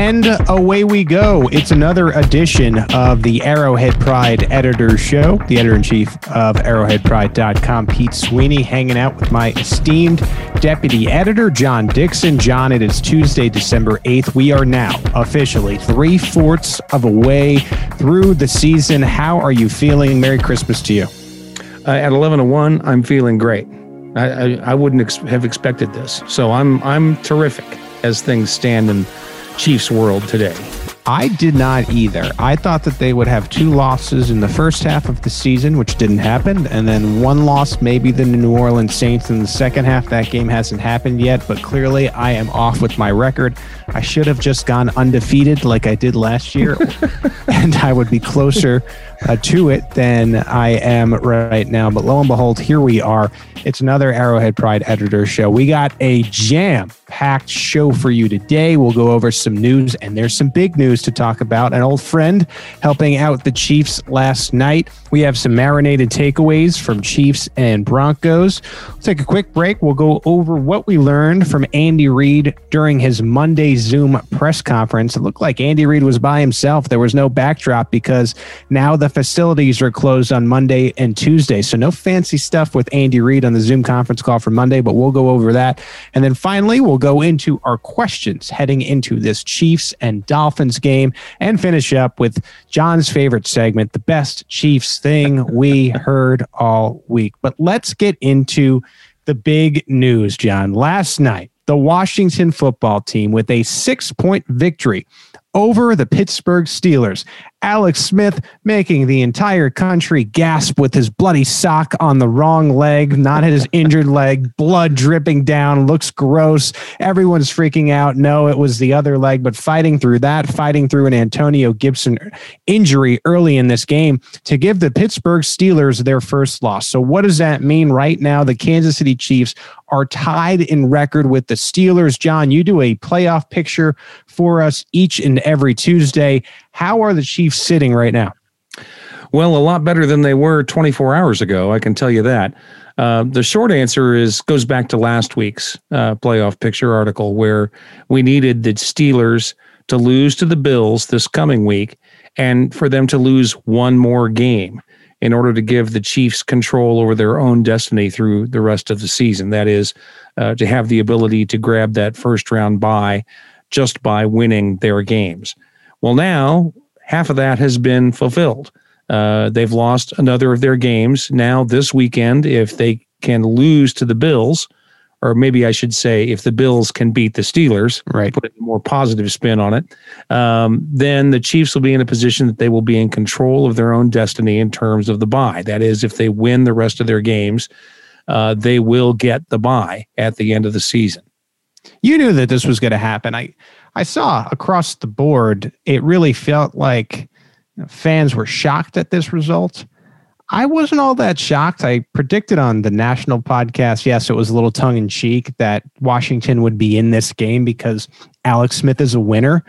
And away we go. It's another edition of the Arrowhead Pride Editor Show. The editor in chief of arrowheadpride.com, Pete Sweeney, hanging out with my esteemed deputy editor, John Dixon. John, it is Tuesday, December 8th. We are now officially three fourths of a way through the season. How are you feeling? Merry Christmas to you. Uh, at 11 to 1, I'm feeling great. I, I, I wouldn't ex- have expected this. So I'm, I'm terrific as things stand in Chiefs world today. I did not either. I thought that they would have two losses in the first half of the season, which didn't happen, and then one loss, maybe the New Orleans Saints in the second half. That game hasn't happened yet, but clearly I am off with my record. I should have just gone undefeated like I did last year, and I would be closer uh, to it than I am right now. But lo and behold, here we are. It's another Arrowhead Pride editor show. We got a jam packed show for you today. We'll go over some news, and there's some big news to talk about. An old friend helping out the Chiefs last night. We have some marinated takeaways from Chiefs and Broncos. We'll take a quick break. We'll go over what we learned from Andy Reid during his Monday Zoom press conference. It looked like Andy Reid was by himself. There was no backdrop because now the facilities are closed on Monday and Tuesday. So no fancy stuff with Andy Reid on the Zoom conference call for Monday, but we'll go over that. And then finally, we'll go into our questions heading into this Chiefs and Dolphins game and finish up with John's favorite segment, the best Chiefs thing we heard all week. But let's get into the big news, John. Last night, the Washington football team with a six point victory over the Pittsburgh Steelers. Alex Smith making the entire country gasp with his bloody sock on the wrong leg, not his injured leg, blood dripping down, looks gross. Everyone's freaking out. No, it was the other leg, but fighting through that, fighting through an Antonio Gibson injury early in this game to give the Pittsburgh Steelers their first loss. So, what does that mean right now? The Kansas City Chiefs are tied in record with the Steelers. John, you do a playoff picture for us each and every Tuesday. How are the Chiefs sitting right now? Well, a lot better than they were 24 hours ago. I can tell you that. Uh, the short answer is goes back to last week's uh, playoff picture article where we needed the Steelers to lose to the Bills this coming week and for them to lose one more game in order to give the Chiefs control over their own destiny through the rest of the season. That is, uh, to have the ability to grab that first round bye just by winning their games. Well, now half of that has been fulfilled. Uh, they've lost another of their games. Now, this weekend, if they can lose to the Bills, or maybe I should say, if the Bills can beat the Steelers, right, put a more positive spin on it, um, then the Chiefs will be in a position that they will be in control of their own destiny in terms of the bye. That is, if they win the rest of their games, uh, they will get the bye at the end of the season. You knew that this was going to happen. I I saw across the board, it really felt like fans were shocked at this result. I wasn't all that shocked. I predicted on the national podcast, yes, it was a little tongue in cheek that Washington would be in this game because Alex Smith is a winner.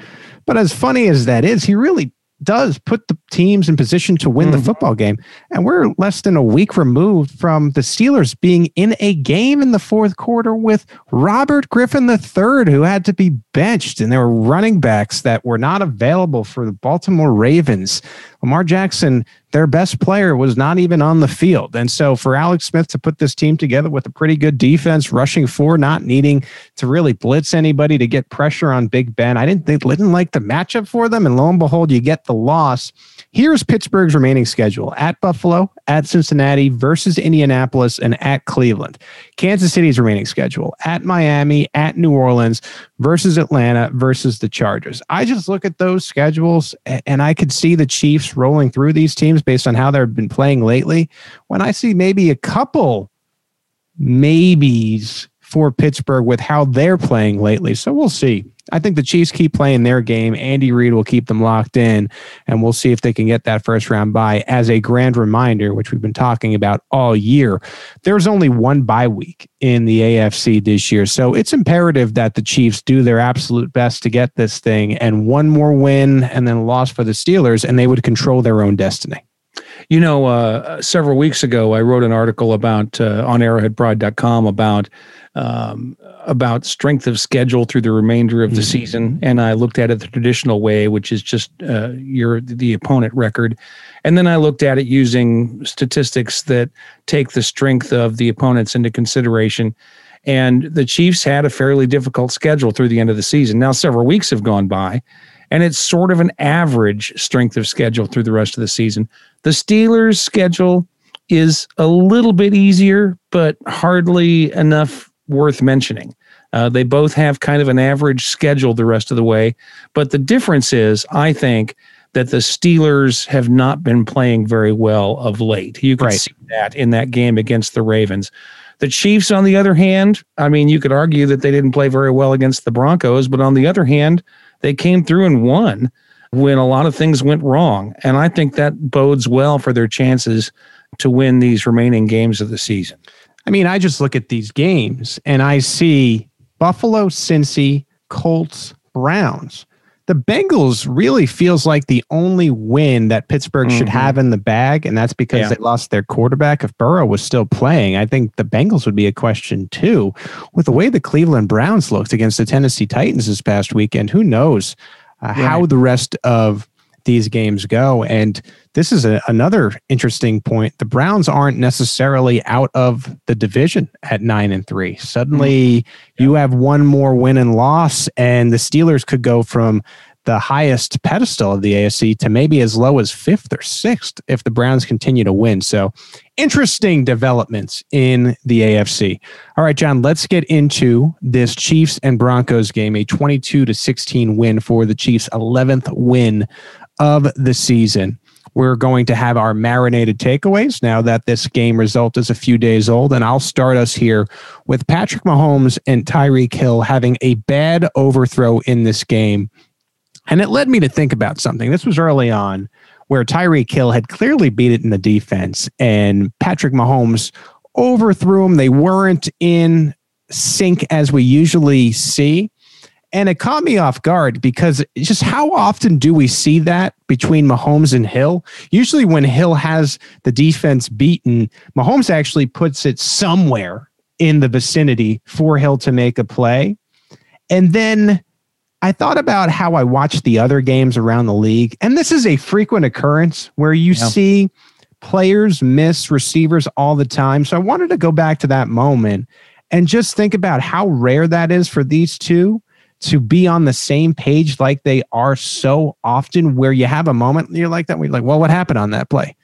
But as funny as that is, he really does put the teams in position to win mm-hmm. the football game. And we're less than a week removed from the Steelers being in a game in the fourth quarter with Robert Griffin III, who had to be benched. And there were running backs that were not available for the Baltimore Ravens. Lamar Jackson, their best player, was not even on the field. And so for Alex Smith to put this team together with a pretty good defense, rushing four, not needing to really blitz anybody to get pressure on Big Ben, I didn't think didn't like the matchup for them. And lo and behold, you get the loss. Here's Pittsburgh's remaining schedule at Buffalo, at Cincinnati versus Indianapolis, and at Cleveland. Kansas City's remaining schedule at Miami, at New Orleans versus Atlanta versus the Chargers. I just look at those schedules and I could see the Chiefs rolling through these teams based on how they've been playing lately. When I see maybe a couple maybes for Pittsburgh with how they're playing lately. So we'll see. I think the Chiefs keep playing their game. Andy Reid will keep them locked in, and we'll see if they can get that first round bye. As a grand reminder, which we've been talking about all year, there's only one bye week in the AFC this year. So it's imperative that the Chiefs do their absolute best to get this thing and one more win and then a loss for the Steelers, and they would control their own destiny. You know, uh, several weeks ago, I wrote an article about uh, on arrowheadpride.com about um, about strength of schedule through the remainder of the mm-hmm. season, and I looked at it the traditional way, which is just uh, your the opponent record, and then I looked at it using statistics that take the strength of the opponents into consideration. And the Chiefs had a fairly difficult schedule through the end of the season. Now, several weeks have gone by, and it's sort of an average strength of schedule through the rest of the season. The Steelers' schedule is a little bit easier, but hardly enough worth mentioning. Uh, they both have kind of an average schedule the rest of the way. But the difference is, I think, that the Steelers have not been playing very well of late. You can right. see that in that game against the Ravens. The Chiefs, on the other hand, I mean, you could argue that they didn't play very well against the Broncos, but on the other hand, they came through and won when a lot of things went wrong. And I think that bodes well for their chances to win these remaining games of the season. I mean, I just look at these games and I see Buffalo, Cincy, Colts, Browns. The Bengals really feels like the only win that Pittsburgh mm-hmm. should have in the bag, and that's because yeah. they lost their quarterback. If Burrow was still playing, I think the Bengals would be a question too. With the way the Cleveland Browns looked against the Tennessee Titans this past weekend, who knows uh, how the rest of these games go. And this is a, another interesting point. The Browns aren't necessarily out of the division at nine and three. Suddenly, mm-hmm. you have one more win and loss, and the Steelers could go from the highest pedestal of the AFC to maybe as low as fifth or sixth if the Browns continue to win. So, interesting developments in the AFC. All right, John, let's get into this Chiefs and Broncos game, a 22 to 16 win for the Chiefs, 11th win of the season. We're going to have our marinated takeaways now that this game result is a few days old. And I'll start us here with Patrick Mahomes and Tyreek Hill having a bad overthrow in this game. And it led me to think about something. This was early on where Tyreek Hill had clearly beat it in the defense, and Patrick Mahomes overthrew him. They weren't in sync as we usually see. And it caught me off guard because just how often do we see that between Mahomes and Hill? Usually, when Hill has the defense beaten, Mahomes actually puts it somewhere in the vicinity for Hill to make a play. And then I thought about how I watched the other games around the league. And this is a frequent occurrence where you yeah. see players miss receivers all the time. So I wanted to go back to that moment and just think about how rare that is for these two to be on the same page like they are so often where you have a moment you're like that. We're like, well, what happened on that play?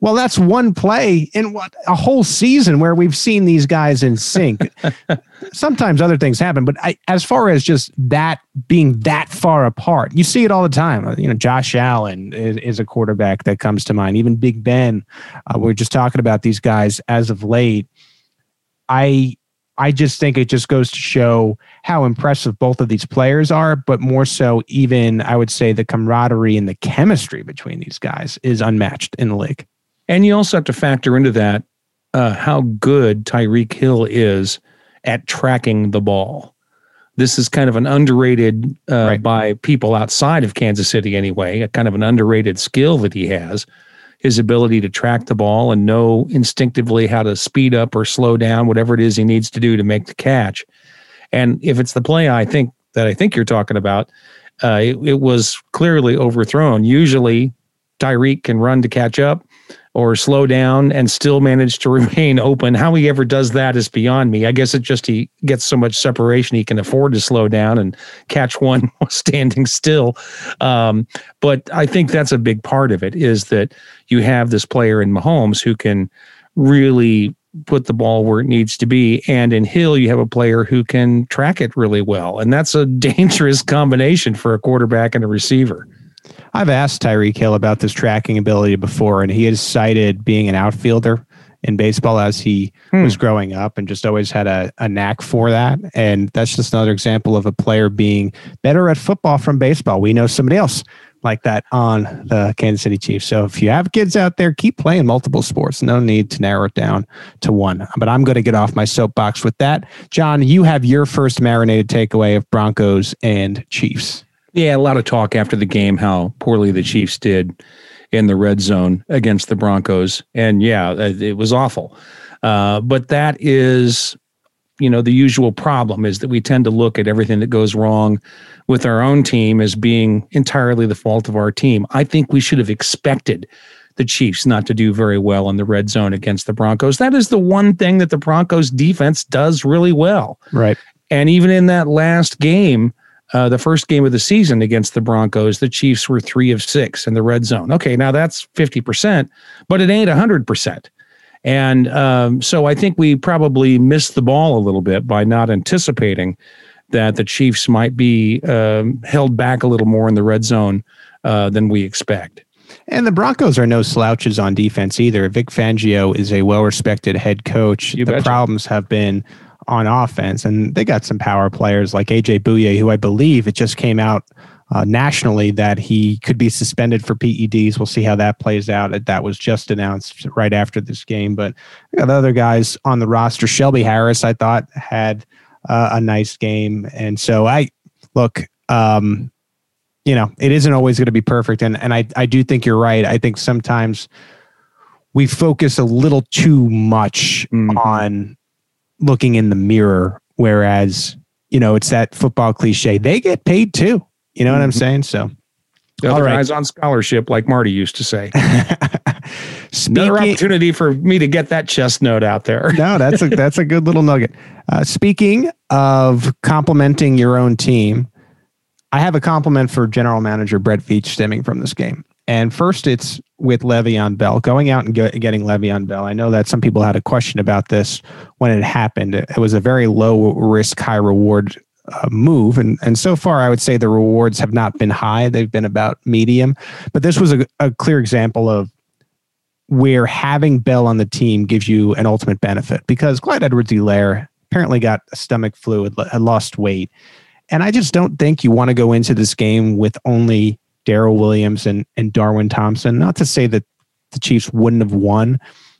Well, that's one play in what a whole season where we've seen these guys in sync. Sometimes other things happen, but I, as far as just that being that far apart, you see it all the time. You know, Josh Allen is, is a quarterback that comes to mind. Even Big Ben. Uh, we're just talking about these guys as of late. I I just think it just goes to show how impressive both of these players are, but more so, even I would say the camaraderie and the chemistry between these guys is unmatched in the league. And you also have to factor into that uh, how good Tyreek Hill is at tracking the ball. This is kind of an underrated uh, right. by people outside of Kansas City, anyway, a kind of an underrated skill that he has his ability to track the ball and know instinctively how to speed up or slow down whatever it is he needs to do to make the catch. And if it's the play I think that I think you're talking about, uh, it, it was clearly overthrown. Usually, Tyreek can run to catch up or slow down and still manage to remain open. How he ever does that is beyond me. I guess it just he gets so much separation he can afford to slow down and catch one standing still. Um, but I think that's a big part of it is that you have this player in Mahomes who can really put the ball where it needs to be. And in Hill, you have a player who can track it really well. And that's a dangerous combination for a quarterback and a receiver. I've asked Tyreek Hill about this tracking ability before, and he has cited being an outfielder in baseball as he hmm. was growing up and just always had a, a knack for that. And that's just another example of a player being better at football from baseball. We know somebody else like that on the Kansas City Chiefs. So if you have kids out there, keep playing multiple sports. No need to narrow it down to one. But I'm going to get off my soapbox with that. John, you have your first marinated takeaway of Broncos and Chiefs. Yeah, a lot of talk after the game how poorly the Chiefs did. in the red zone against the Broncos. And yeah, it was awful. Uh, but that is, you know, the usual problem is that we tend to look at everything that goes wrong with our own team as being entirely the fault of our team. I think we should have expected the Chiefs not to do very well in the red zone against the Broncos. That is the one thing that the Broncos defense does really well. Right. And even in that last game, uh, the first game of the season against the Broncos, the Chiefs were three of six in the red zone. Okay, now that's 50%, but it ain't 100%. And um, so I think we probably missed the ball a little bit by not anticipating that the Chiefs might be um, held back a little more in the red zone uh, than we expect. And the Broncos are no slouches on defense either. Vic Fangio is a well respected head coach. You the betcha. problems have been on offense, and they got some power players like AJ Bouye, who I believe it just came out uh, nationally that he could be suspended for PEDs. We'll see how that plays out. That was just announced right after this game. But got other guys on the roster. Shelby Harris, I thought, had uh, a nice game. And so I look, um, you know, it isn't always going to be perfect. And, and I, I do think you're right. I think sometimes we focus a little too much Mhm. on looking in the mirror, whereas, you know, it's that football cliche. They get paid too. You know what I'm Mhm. saying? So, The All other right. guys on scholarship, like Marty used to say. speaking, Another opportunity for me to get that chest note out there. no, that's a that's a good little nugget. Uh, speaking of complimenting your own team, I have a compliment for General Manager Brett Veach stemming from this game. And first, it's with Le'Veon Bell going out and get, getting Le'Veon Bell. I know that some people had a question about this when it happened. It was a very low risk, high reward uh, move, and and so far, I would say the rewards have not been high. They've been about medium. But this was a, a clear example of where having Bell on the team gives you an ultimate benefit because Clyde Edwards Helaire apparently got a stomach flu, had, lost weight. And I just don't think you want to go into this game with only Darrel Williams and, and Darwin Thompson. Not to say that the Chiefs wouldn't have won,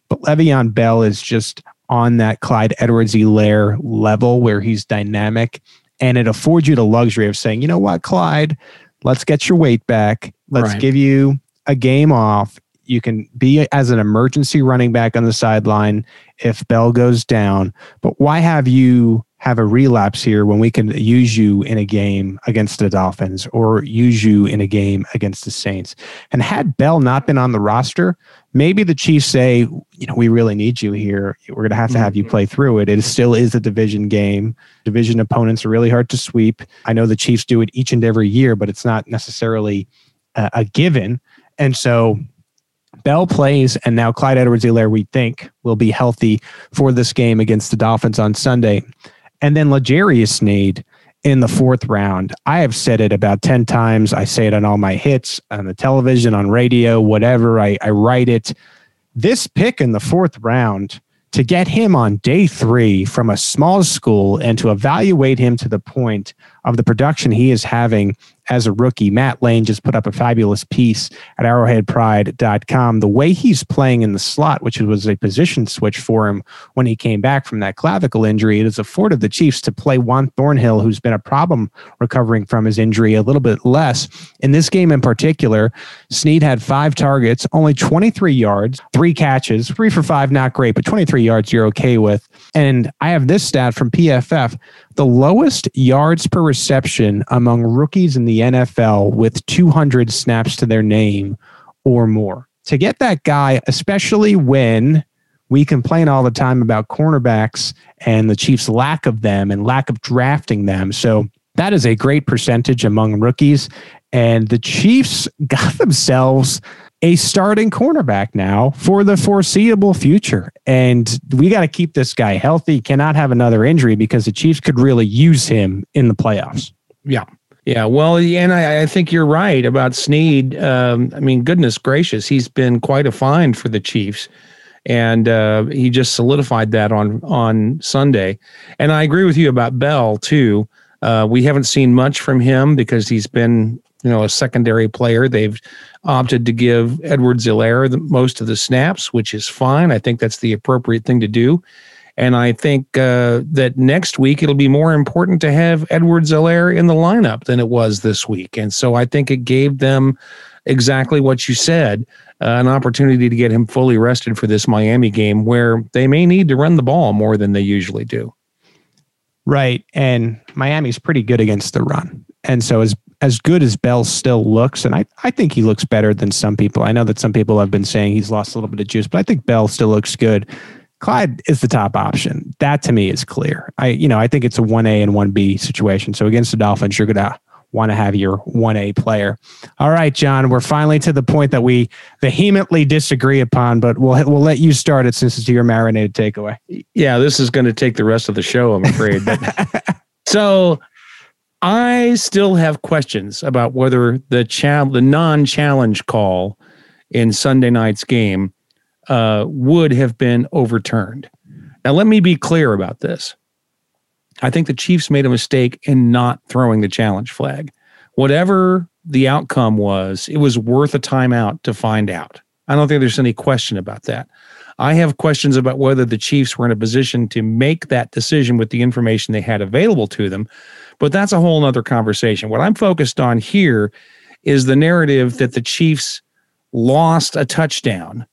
but Le'Veon Bell is just on that Clyde Edwards Helaire level where he's dynamic. And it affords you the luxury of saying, you know what, Clyde, let's get your weight back. Let's Right. give you a game off. You can be as an emergency running back on the sideline if Bell goes down. But why have you have a relapse here when we can use you in a game against the Dolphins or use you in a game against the Saints? And had Bell not been on the roster, maybe the Chiefs say, you know, we really need you here. We're going to have to have you mm-hmm. play through it. It still is a division game. Division opponents are really hard to sweep. I know the Chiefs do it each and every year, but it's not necessarily a, a given. And so Bell plays, and now Clyde Edwards Helaire, we think, will be healthy for this game against the Dolphins on Sunday. And then L'Jarius Sneed in the fourth round. I have said it about 10 times. I say it on all my hits, on the television, on radio, whatever. I, I write it. This pick in the fourth round to get him on day three from a small school and to evaluate him to the point of the production he is having as a rookie. Matt Lane just put up a fabulous piece at arrowheadpride.com. The way he's playing in the slot, which was a position switch for him when he came back from that clavicle injury, it has afforded the Chiefs to play Juan Thornhill, who's been a problem recovering from his injury, a little bit less. In this game in particular, Sneed had five targets, only 23 yards, three catches, three for five, not great, but 23 yards you're okay with. And I have this stat from PFF the lowest yards per reception among rookies in the NFL with 200 snaps to their name or more. To get that guy, especially when we complain all the time about cornerbacks and the Chiefs' lack of them and lack of drafting them. So that is a great percentage among rookies. And the Chiefs got themselves a starting cornerback now for the foreseeable future. And we got to keep this guy healthy. Cannot have another injury because the Chiefs could really use him in the playoffs. Yeah. Yeah. Well, and I, I think you're right about Sneed. Um, I mean, goodness gracious, he's been quite a find for the Chiefs. And uh, he just solidified that on on Sunday. And I agree with you about Bell too. Uh, we haven't seen much from him because he's been, you know, a secondary player. They've opted to give Edwards Helaire most of the snaps, which is fine. I think that's the appropriate thing to do. And I think uh, that next week it'll be more important to have Edwards Helaire in the lineup than it was this week. And so I think it gave them exactly what you said uh, an opportunity to get him fully rested for this Miami game where they may need to run the ball more than they usually do. Right. And Miami's pretty good against the run. And so as as good as Bell still looks, and I, I think he looks better than some people. I know that some people have been saying he's lost a little bit of juice, but I think Bell still looks good. Clyde is the top option. That to me is clear. I, you know, I think it's a one A and one B situation. So against the Dolphins, you're gonna want to have your 1A player. All right, John, we're finally to the point that we vehemently disagree upon, but we'll we'll let you start it since it's your marinated takeaway. Yeah, this is going to take the rest of the show, I'm afraid. so I still have questions about whether the cha- the non-challenge call in Sunday night's game uh, would have been overturned. Now, let me be clear about this. I think the Chiefs made a mistake in not throwing the challenge flag. Whatever the outcome was, it was worth a timeout to find out. I don't think there's any question about that. I have questions about whether the Chiefs were in a position to make that decision with the information they had available to them, but that's a whole other conversation. What I'm focused on here is the narrative that the Chiefs lost a touchdown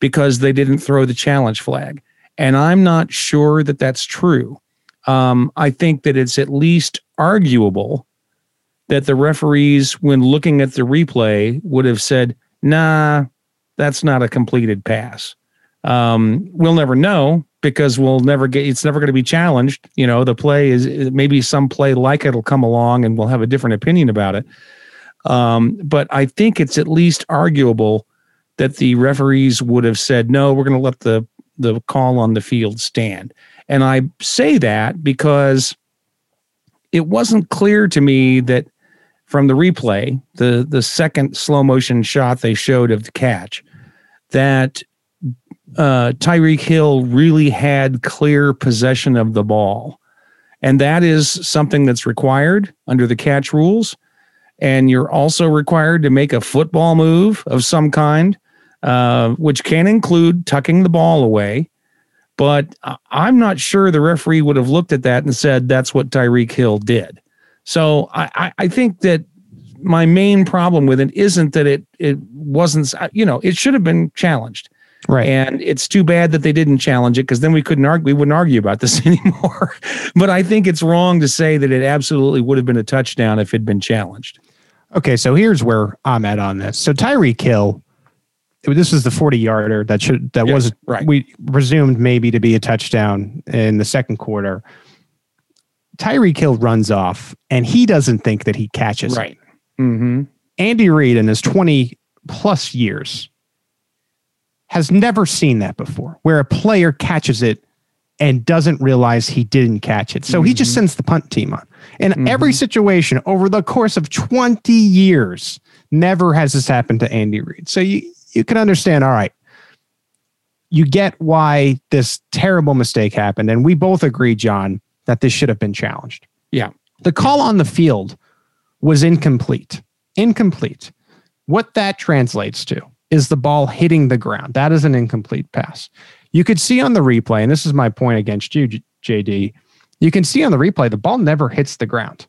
because they didn't throw the challenge flag. And I'm not sure that that's true um, I think that it's at least arguable that the referees, when looking at the replay, would have said, nah, that's not a completed pass. Um, we'll never know because we'll never get it's never going to be challenged. You know, the play is maybe some play like it'll come along and we'll have a different opinion about it. Um, but I think it's at least arguable that the referees would have said, no, we're going to let the the call on the field stand. And I say that because it wasn't clear to me that from the replay, the the second slow motion shot they showed of the catch, that uh, Tyreek Hill really had clear possession of the ball. And that is something that's required under the catch rules. And you're also required to make a football move of some kind, uh, which can include tucking the ball away. But I'm not sure the referee would have looked at that and said that's what Tyreek Hill did. So I, I think that my main problem with it isn't that it it wasn't you know it should have been challenged. Right. And it's too bad that they didn't challenge it because then we couldn't argue we wouldn't argue about this anymore. but I think it's wrong to say that it absolutely would have been a touchdown if it'd been challenged. Okay, so here's where I'm at on this. So Tyreek Hill this was the 40 yarder that should that was right. we presumed maybe to be a touchdown in the second quarter. Tyreek Hill runs off and he doesn't think that he catches right. Mm-hmm. Andy Reid in his 20 plus years has never seen that before, where a player catches it and doesn't realize he didn't catch it. So mm-hmm. he just mm-hmm. sends the punt team on. In mm-hmm. every situation over the course of 20 years, never has this happened to Andy Reid. So you you can understand, all right, you get why this terrible mistake happened. And we both agree, John, that this should have been challenged. Yeah. The call on the field was incomplete. Incomplete. What that translates to is the ball hitting the ground. That is an incomplete pass. You could see on the replay, and this is my point against you, JD. You can see on the replay, the ball never hits the ground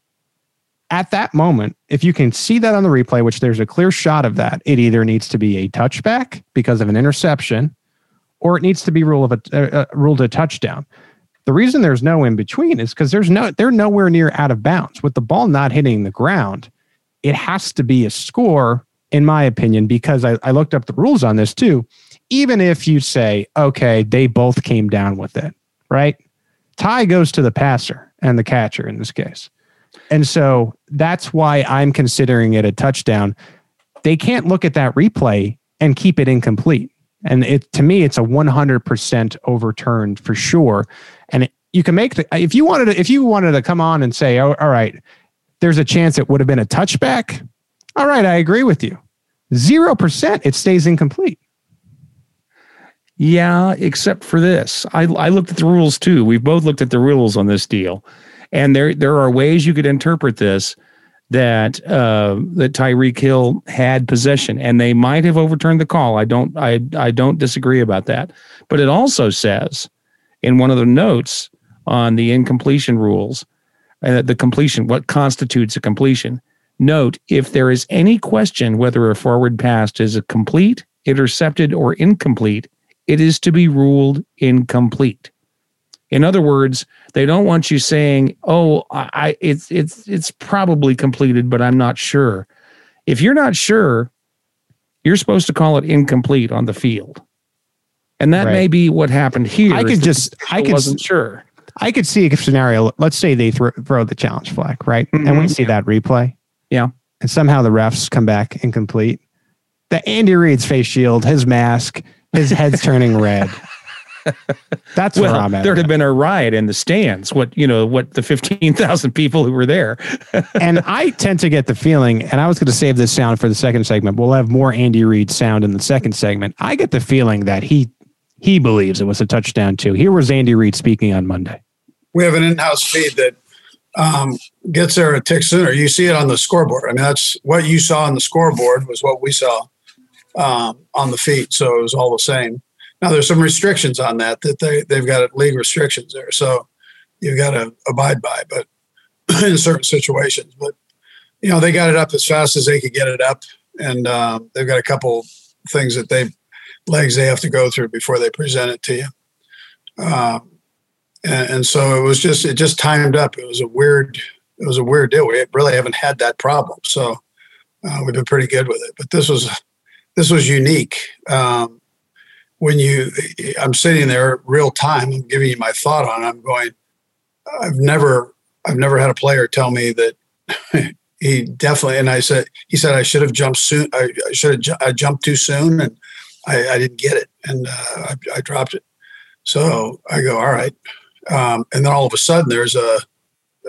at that moment, if you can see that on the replay, which there's a clear shot of that, it either needs to be a touchback because of an interception, or it needs to be ruled of a uh, uh, ruled a touchdown. The reason there's no in between is because there's no they're nowhere near out of bounds. With the ball not hitting the ground, it has to be a score, in my opinion, because I, I looked up the rules on this too. Even if you say, okay, they both came down with it, right? Tie goes to the passer and the catcher in this case. And so that's why I'm considering it a touchdown. They can't look at that replay and keep it incomplete. And it to me, it's a 100% overturned for sure. And it, you can make the if you wanted to if you wanted to come on and say, oh, all right, there's a chance it would have been a touchback. All right, I agree with you. Zero percent, it stays incomplete. Yeah, except for this. I, I looked at the rules too. We've both looked at the rules on this deal. And there there are ways you could interpret this that uh, that Tyreek Hill had possession, and they might have overturned the call. I don't I I don't disagree about that. But it also says in one of the notes on the incompletion rules, uh, the completion what constitutes a completion, Note if there is any question whether a forward pass is a complete, intercepted, or incomplete, it is to be ruled incomplete. In other words, they don't want you saying, "Oh, I it's it's it's probably completed, but I'm not sure." If you're not sure, you're supposed to call it incomplete on the field. And that right. may be what happened here. I could just I could, wasn't sure. I could see a scenario. Let's say they throw, throw the challenge flag, right? Mm-hmm. And we see that replay. Yeah. And somehow the refs come back incomplete. The Andy Reid's face shield, his mask, his head's turning red. That's well, where I'm at. There'd have been a riot in the stands. What you know, what the fifteen thousand people who were there. and I tend to get the feeling, and I was going to save this sound for the second segment. We'll have more Andy Reid sound in the second segment. I get the feeling that he he believes it was a touchdown too. Here was Andy Reid speaking on Monday. We have an in-house feed that um, gets there a tick sooner. You see it on the scoreboard. I mean, that's what you saw on the scoreboard was what we saw um, on the feed. So it was all the same. Now there's some restrictions on that that they they've got league restrictions there. So you've got to abide by, but in certain situations. But you know, they got it up as fast as they could get it up, and um, they've got a couple things that they legs they have to go through before they present it to you. Um, and, and, so it was just it just timed up. It was a weird it was a weird deal. We really haven't had that problem, so uh, we've been pretty good with it. But this was this was unique. Um, when you, I'm sitting there real time. I'm giving you my thought on. it. I'm going. I've never I've never had a player tell me that he definitely. And I said he said I should have jumped soon. I, should have ju- I jumped too soon and I, I didn't get it and uh, I, I, dropped it. So I go, all right. Um, and then all of a sudden there's a,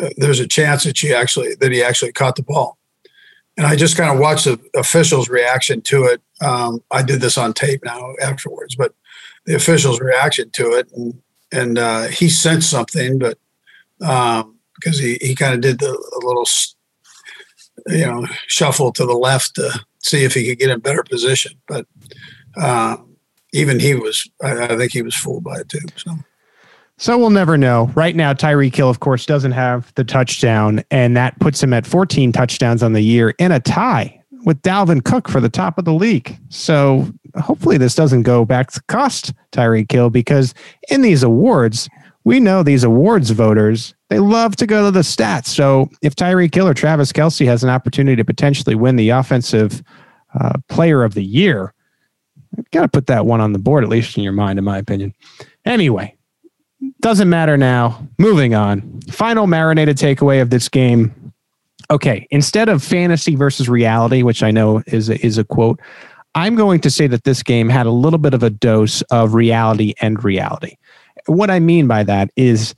uh, there's a chance that she actually, that he actually caught the ball. And I just kind of watched the officials' reaction to it. Um, I did this on tape now afterwards, but the officials' reaction to it, and and uh, he sensed something, but um, because he he kind of did the little, you know, shuffle to the left to see if he could get in better position. But uh, even he was, I, I, think he was fooled by it too. So. So we'll never know. Right now, Tyreek Hill, of course, doesn't have the touchdown, and that puts him at 14 touchdowns on the year in a tie with Dalvin Cook for the top of the league. So hopefully this doesn't go back to cost Tyreek Hill because in these awards, we know these awards voters, they love to go to the stats. So if Tyreek Hill or Travis Kelce has an opportunity to potentially win the offensive uh, player of the year, got to put that one on the board, at least in your mind, in my opinion. Anyway, doesn't matter now. Moving on. Final marinated takeaway of this game. Okay, instead of fantasy versus reality, which I know is a, is a quote, I'm going to say that this game had a little bit of a dose of reality and reality. What I mean by that is,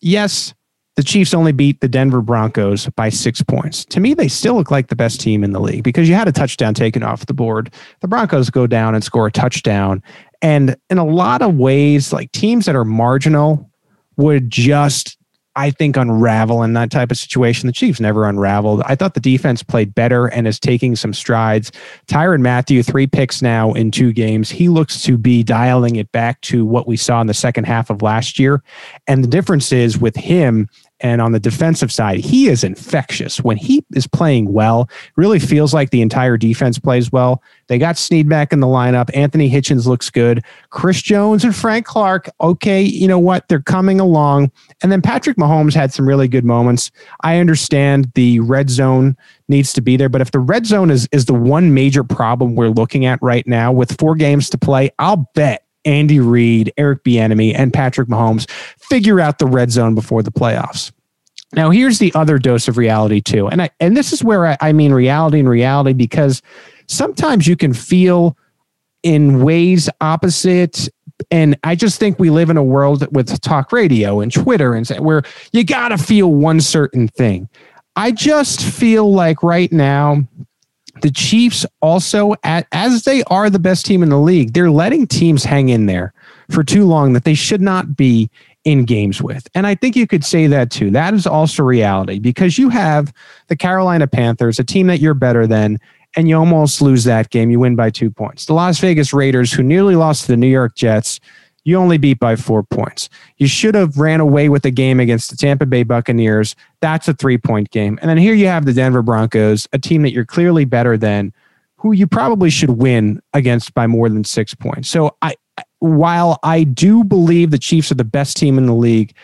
yes, the Chiefs only beat the Denver Broncos by six points. To me, they still look like the best team in the league because you had a touchdown taken off the board. The Broncos go down and score a touchdown. And in a lot of ways, like teams that are marginal would just I think, unravel in that type of situation. The Chiefs never unraveled. I thought the defense played better and is taking some strides. Tyrann Mathieu, three picks now in two games. He looks to be dialing it back to what we saw in the second half of last year. And the difference is with him and on the defensive side, he is infectious. When he is playing well, really feels like the entire defense plays well. They got Sneed back in the lineup. Anthony Hitchens looks good. Chris Jones and Frank Clark, okay, you know what? They're coming along. And then Patrick Mahomes had some really good moments. I understand the red zone needs to be there, but if the red zone is is the one major problem we're looking at right now with four games to play, I'll bet Andy Reid, Eric Bieniemy, and Patrick Mahomes figure out the red zone before the playoffs. Now, here's the other dose of reality too, and I and this is where I, I mean reality and reality because sometimes you can feel in ways opposite and I just think we live in a world with talk radio and Twitter and where you got to feel one certain thing. I just feel like right now the Chiefs also, at, as they are the best team in the league, they're letting teams hang in there for too long that they should not be in games with. And I think you could say that too. That is also reality because you have the Carolina Panthers, a team that you're better than, and you almost lose that game. You win by two points. The Las Vegas Raiders, who nearly lost to the New York Jets, You only beat by four points. You should have ran away with the game against the Tampa Bay Buccaneers. That's a three point game. And then here you have the Denver Broncos, a team that you're clearly better than, who you probably should win against by more than six points. So I, while I do believe the Chiefs are the best team in the league,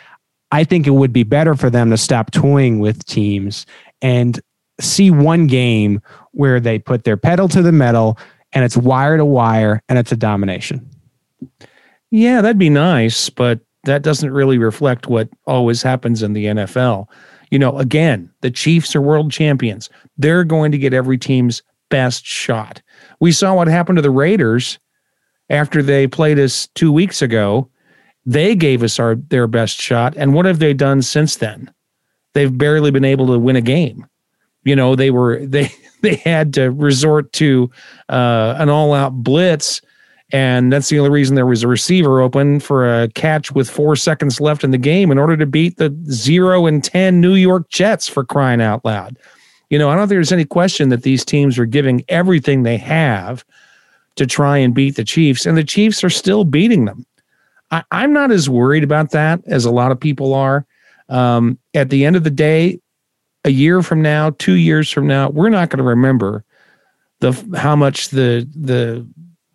I think it would be better for them to stop toying with teams and see one game where they put their pedal to the metal and it's wire to wire and it's a domination. Yeah, that'd be nice, but that doesn't really reflect what always happens in the NFL. You know, again, the Chiefs are world champions. They're going to get every team's best shot. We saw what happened to the Raiders after they played us 2 weeks ago. They gave us our their best shot and what have they done since then? They've barely been able to win a game. You know, they were they they had to resort to uh, an all-out blitz and that's the only reason there was a receiver open for a catch with four seconds left in the game in order to beat the zero and 10 New York Jets for crying out loud. You know, I don't think there's any question that these teams are giving everything they have to try and beat the Chiefs, and the Chiefs are still beating them. I, am not as worried about that as a lot of people are. Um, at the end of the day, a year from now, two years from now, we're not going to remember the how much the the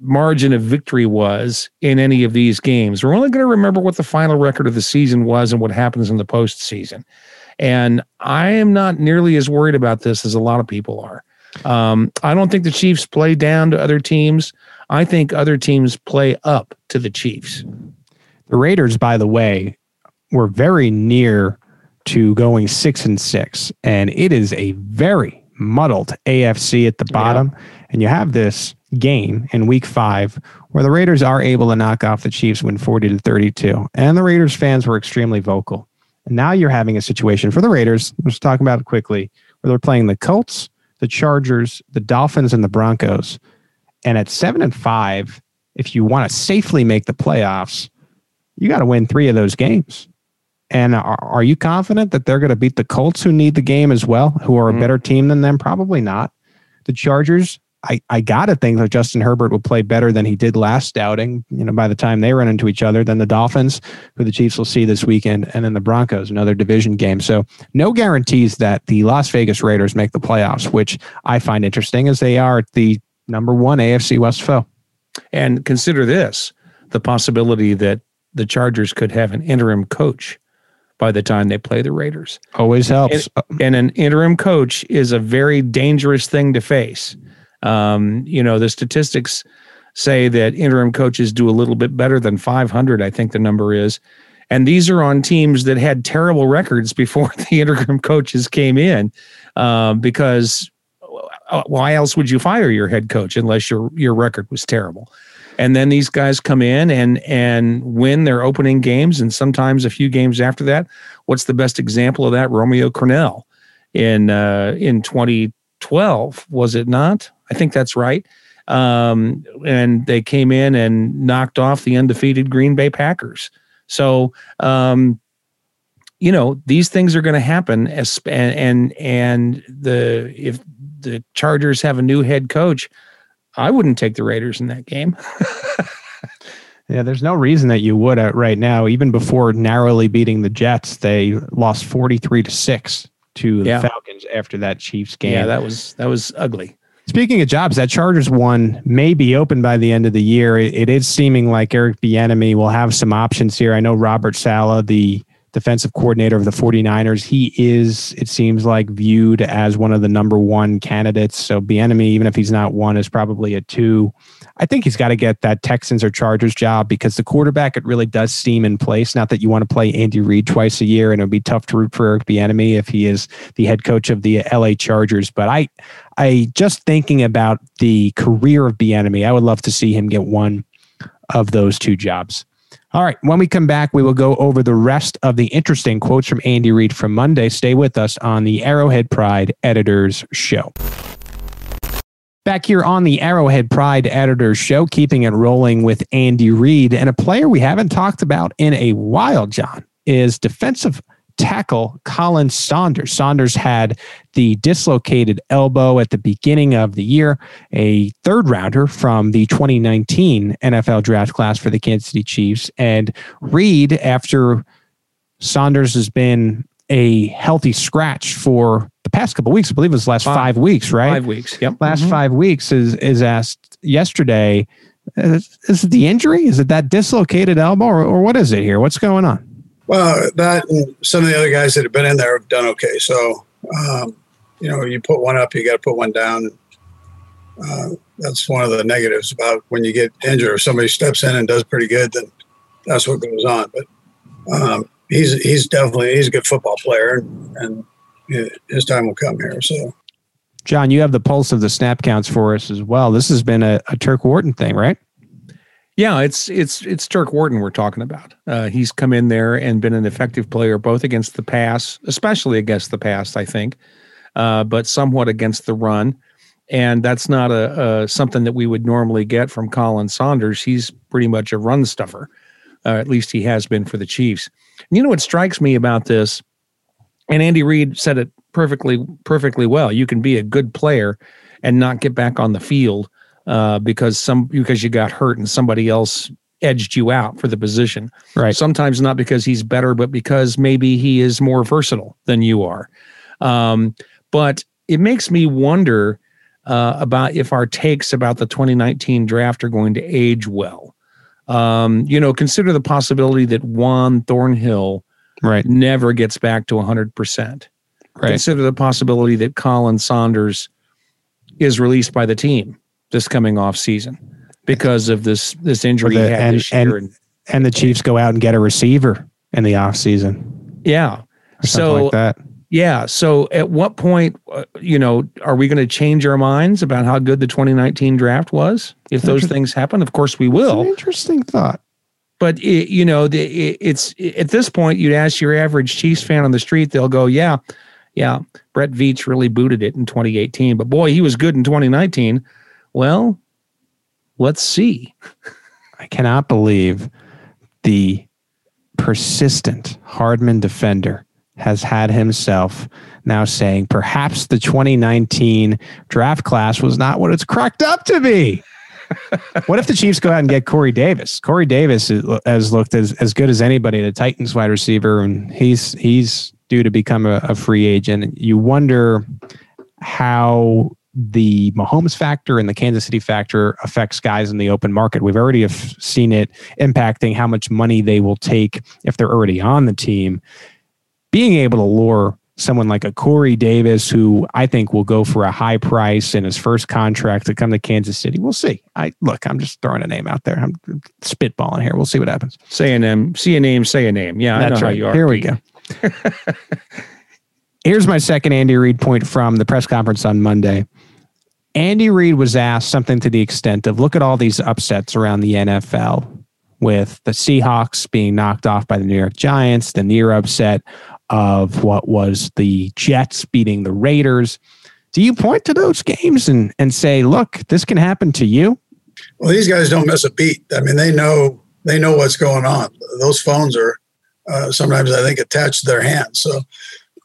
margin of victory was in any of these games. We're only going to remember what the final record of the season was and what happens in the postseason. And I am not nearly as worried about this as a lot of people are. Um, I don't think the Chiefs play down to other teams. I think other teams play up to the Chiefs. The Raiders, by the way, were very near to going six and six, and it is a very muddled AFC at the bottom. Yeah. And you have this game in week five where the Raiders are able to knock off the Chiefs, win 40 to 32. And the Raiders fans were extremely vocal. And now you're having a situation for the Raiders, let's talk about it quickly, where they're playing the Colts, the Chargers, the Dolphins, and the Broncos. And at seven and five, if you want to safely make the playoffs, you got to win three of those games. And are, are you confident that they're going to beat the Colts, who need the game as well, who are a mm-hmm. better team than them? Probably not. The Chargers, I, I gotta think that Justin Herbert will play better than he did last outing. You know, by the time they run into each other, than the Dolphins, who the Chiefs will see this weekend, and then the Broncos, another division game. So no guarantees that the Las Vegas Raiders make the playoffs, which I find interesting as they are the number one AFC West foe. And consider this: the possibility that the Chargers could have an interim coach by the time they play the Raiders. Always helps. And, and an interim coach is a very dangerous thing to face um, you know, the statistics say that interim coaches do a little bit better than 500, I think the number is. And these are on teams that had terrible records before the interim coaches came in, um, because uh, why else would you fire your head coach unless your your record was terrible? And then these guys come in and and win their opening games, and sometimes a few games after that. What's the best example of that? Romeo Crennel in uh, in 2012, was it not? I think that's right. Um, and they came in and knocked off the undefeated Green Bay Packers. So, um, you know, these things are going to happen. As, and, and and the if the Chargers have a new head coach, I wouldn't take the Raiders in that game. yeah, there's no reason that you would uh, right now. Even before narrowly beating the Jets, they lost 43 to six to the. Falcons after that Chiefs game. Yeah, that was that was ugly. Speaking of jobs, that Chargers one may be open by the end of the year. it, it is seeming like Eric Bieniemy will have some options here. I know Robert Saleh, the defensive coordinator of the 49ers, he is, it seems like, viewed as one of the number one candidates. So Bieniemy, even if he's not one, is probably a two. I think he's got to get that Texans or Chargers job because the quarterback, it really does seem in place. Not that you want to play Andy Reid twice a year, and it would be tough to root for Eric Bieniemy if he is the head coach of the LA Chargers. But I, I just thinking about the career of Bieniemy, I would love to see him get one of those two jobs. All right. When we come back, we will go over the rest of the interesting quotes from Andy Reid from Monday. Stay with us on the Arrowhead Pride Editors Show. Back here on the Arrowhead Pride Editors Show, keeping it rolling with Andy Reid. And a player we haven't talked about in a while, John, is defensive tackle Khalen Saunders. Saunders had the dislocated elbow at the beginning of the year, a third rounder from the 2019 NFL draft class for the Kansas City Chiefs. And Reid, after Saunders has been a healthy scratch for the past couple weeks, I believe it was last five, five weeks, right? Five weeks. Yep. Last mm-hmm. five weeks is is asked yesterday. Is, is, it the injury? Is it that dislocated elbow, or, or what is it here? What's going on? Well, that and some of the other guys that have been in there have done okay. So, um, you know, you put one up, you got to put one down. Uh, that's one of the negatives about when you get injured. If somebody steps in and does pretty good, then that's what goes on. But um, he's he's definitely he's a good football player, and, and his time will come here. So, John, you have the pulse of the snap counts for us as well. This has been a, a Turk Wharton thing, right? Yeah, it's it's it's Turk Wharton we're talking about. Uh, he's come in there and been an effective player both against the pass, especially against the pass, I think, uh, but somewhat against the run. And that's not a, a, something that we would normally get from Khalen Saunders. He's pretty much a run stuffer, uh, at least he has been for the Chiefs. And you know what strikes me about this, and Andy Reid said it perfectly perfectly well. You can be a good player and not get back on the field uh, because some because you got hurt and somebody else edged you out for the position. Right. Sometimes not because he's better, but because maybe he is more versatile than you are. Um, but it makes me wonder uh, about if our takes about the 2019 draft are going to age well. Um, you know, consider the possibility that Juan Thornhill right. never gets back to 100%. Right. Consider the possibility that Khalen Saunders is released by the team this coming off season because of this this injury the, and, this year. And, and the Chiefs go out and get a receiver in the off season. Yeah. So like that. Yeah. So at what point, uh, you know, are we going to change our minds about how good the 2019 draft was? If those things happen, of course we will. interesting thought. But it, you know, the, it, it's it, at this point, you'd ask your average Chiefs fan on the street, they'll go, "Yeah, yeah, Brett Veach really booted it in 2018, but boy, he was good in 2019." Well, let's see. I cannot believe the persistent Hardman defender has had himself now saying perhaps the 2019 draft class was not what it's cracked up to be. what if the Chiefs go out and get Corey Davis? Corey Davis has looked as, as good as anybody, the Titans wide receiver, and he's he's due to become a, a free agent. You wonder how the Mahomes factor and the Kansas City factor affects guys in the open market. We've already seen it impacting how much money they will take if they're already on the team. Being able to lure someone like a Corey Davis, who I think will go for a high price in his first contract to come to Kansas City. We'll see. I look, I'm just throwing a name out there. I'm spitballing here. We'll see what happens. Say a name, see a name, say a name. Yeah, that's right. Here we go. Here's my second Andy Reid point from the press conference on Monday. Andy Reid was asked something to the extent of look at all these upsets around the NFL with the Seahawks being knocked off by the New York Giants, the near upset of what was the Jets beating the Raiders. Do you point to those games and, and say, look, this can happen to you? Well, these guys don't miss a beat. I mean, they know they know what's going on. Those phones are uh, sometimes I think attached to their hands, so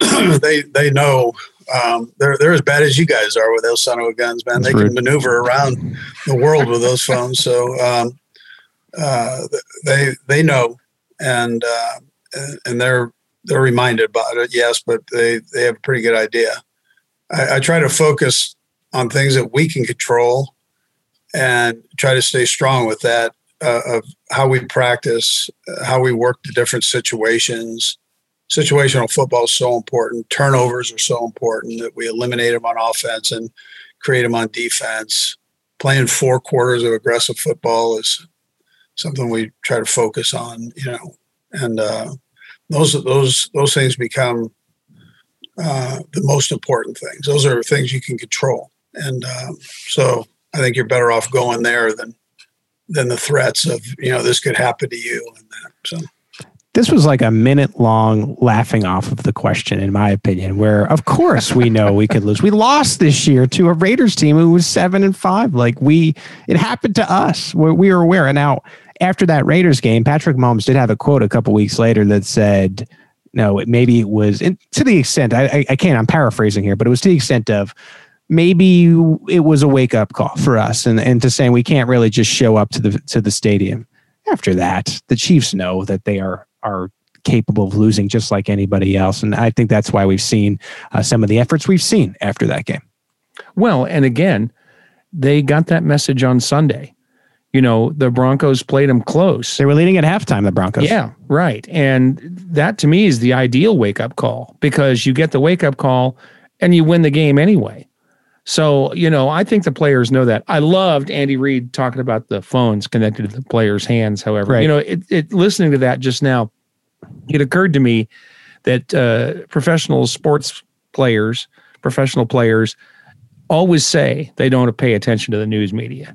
they they know um, they're they're as bad as you guys are with those son of a guns, man. That's they rude. can maneuver around the world with those phones. So um, uh, they they know, and uh, and they're they're reminded about it. Yes, but they they have a pretty good idea. I, I try to focus on things that we can control, and try to stay strong with that. Uh, of how we practice, how we work the different situations, situational football is so important. Turnovers are so important that we eliminate them on offense and create them on defense. Playing four quarters of aggressive football is something we try to focus on, you know, and uh, those those those things become uh, the most important things. Those are things you can control, and um, so I think you're better off going there than than the threats of you know this could happen to you and that. So this was like a minute long laughing off of the question, in my opinion, where of course we know we could lose. We lost this year to a Raiders team who was seven and five. Like we, it happened to us. We, we were aware. And now after that Raiders game, Patrick Mahomes did have a quote a couple weeks later that said, know. Maybe it was and to the extent I, I, I can't. I'm paraphrasing here, but it was to the extent of maybe it was a wake up call for us, and and to saying we can't really just show up to the to the stadium. After that, the Chiefs know that they are are capable of losing just like anybody else, and I think that's why we've seen uh, some of the efforts we've seen after that game. Well, and again, they got that message on Sunday. You know, the Broncos played them close. They were leading at halftime, the Broncos. Yeah, right. And that to me is the ideal wake up call because you get the wake up call and you win the game anyway. So, you know, I think the players know that. I loved Andy Reid talking about the phones connected to the players' hands. However, right. you know, it, it, listening to that just now, it occurred to me that uh, professional sports players, professional players, always say they don't pay attention to the news media.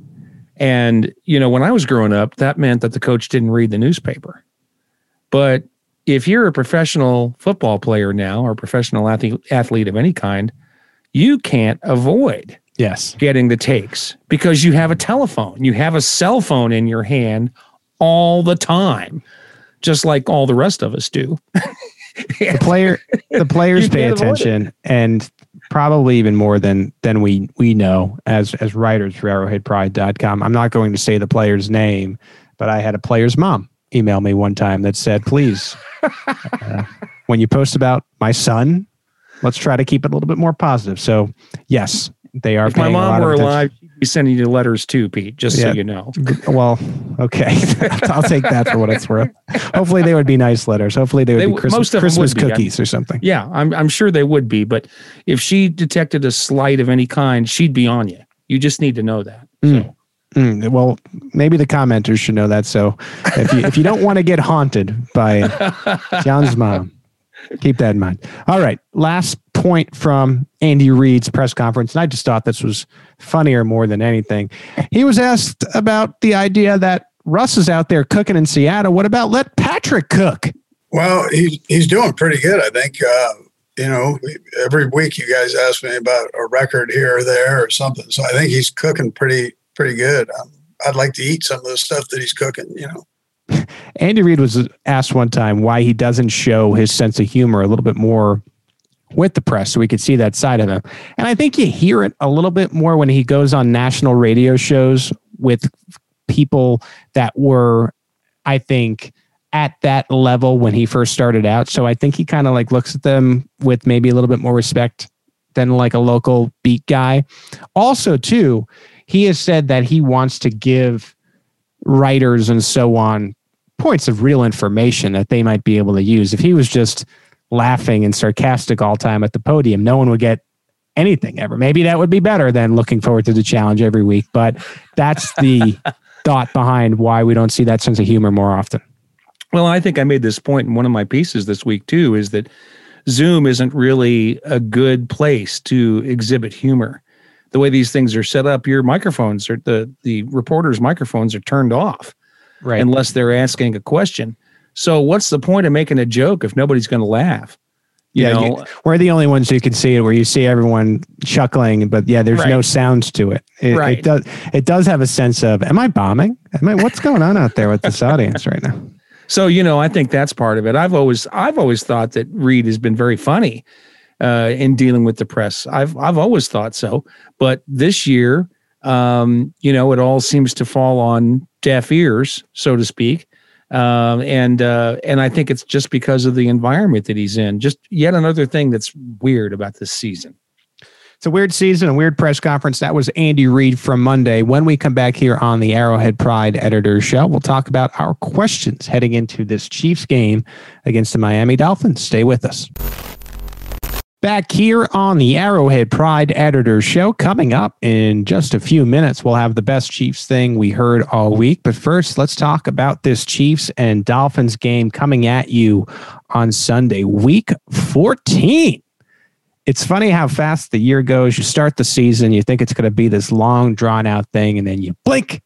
And, you know, when I was growing up, that meant that the coach didn't read the newspaper. But if you're a professional football player now or professional athlete, athlete of any kind, you can't avoid yes getting the takes because you have a telephone, you have a cell phone in your hand all the time, just like all the rest of us do. the player the players pay attention and probably even more than than we we know as as writers for arrowheadpride.com. I'm not going to say the player's name, but I had a player's mom email me one time that said, "Please, uh, when you post about my son, let's try to keep it a little bit more positive." So, yes, they are. If my mom were alive, she'd be sending you letters too, Pete. Just yeah. so you know. Well, okay, I'll take that for what it's worth. Hopefully, they would be nice letters. Hopefully, they would they, be Christmas, Christmas be. cookies I'm, or something. Yeah, I'm I'm sure they would be. But if she detected a slight of any kind, she'd be on you. You just need to know that. Mm. Mm, well, maybe the commenters should know that. So, if you if you don't want to get haunted by John's mom, keep that in mind. All right, last point from Andy Reid's press conference, and I just thought this was funnier more than anything. He was asked about the idea that Russ is out there cooking in Seattle. What about let Patrick cook? Well, he's he's doing pretty good, I think. Uh, you know, every week you guys ask me about a record here or there or something. So I think he's cooking pretty pretty good. Um, I'd like to eat some of the stuff that he's cooking. You know. Andy Reid was asked one time why he doesn't show his sense of humor a little bit more with the press so we could see that side of him. And I think you hear it a little bit more when he goes on national radio shows with people that were, I think, at that level when he first started out. So I think he kind of like looks at them with maybe a little bit more respect than like a local beat guy. Also, too, he has said that he wants to give writers and so on points of real information that they might be able to use. If he was just laughing and sarcastic all time at the podium, no one would get anything ever. Maybe that would be better than looking forward to the challenge every week. But that's the thought behind why we don't see that sense of humor more often. Well, I think I made this point in one of my pieces this week too, is that Zoom isn't really a good place to exhibit humor. The way these things are set up, your microphones are the the reporters' microphones are turned off, right? Unless they're asking a question. So what's the point of making a joke if nobody's going to laugh? You yeah, you, we're the only ones who can see it where you see everyone chuckling, but yeah, there's right. no sounds to it. It, right. it does it does have a sense of am I bombing? Am I what's going on out there with this audience right now? So, you know, I think that's part of it. I've always I've always thought that Reid has been very funny uh, in dealing with the press. I've I've always thought so. But this year, um, you know, it all seems to fall on deaf ears, so to speak. Um, and uh, and I think it's just because of the environment that he's in. Just yet another thing that's weird about this season. It's a weird season, a weird press conference. That was Andy Reid from Monday. When we come back here on the Arrowhead Pride Editor's Show, we'll talk about our questions heading into this Chiefs game against the Miami Dolphins. Stay with us. Back here on the Arrowhead Pride Editor Show. Coming up in just a few minutes, we'll have the best Chiefs thing we heard all week. But first, let's talk about this Chiefs and Dolphins game coming at you on Sunday, week 14. It's funny how fast the year goes. You start the season, you think it's going to be this long, drawn out thing, and then you blink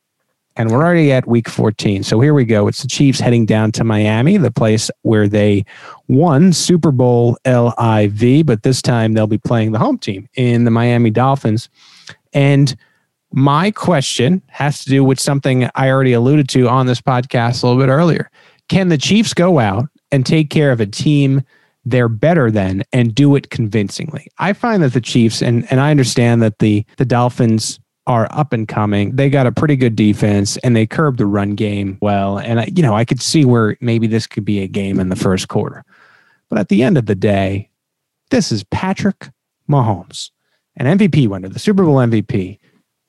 and we're already at week 14. So here we go. It's the Chiefs heading down to Miami, the place where they won Super Bowl LIV, but this time they'll be playing the home team in the Miami Dolphins. And my question has to do with something I already alluded to on this podcast a little bit earlier. Can the Chiefs go out and take care of a team they're better than and do it convincingly. I find that the Chiefs and and I understand that the the Dolphins are up and coming. They got a pretty good defense and they curbed the run game well. And you know, I could see where maybe this could be a game in the first quarter. But at the end of the day, this is Patrick Mahomes, an MVP winner, the Super Bowl MVP,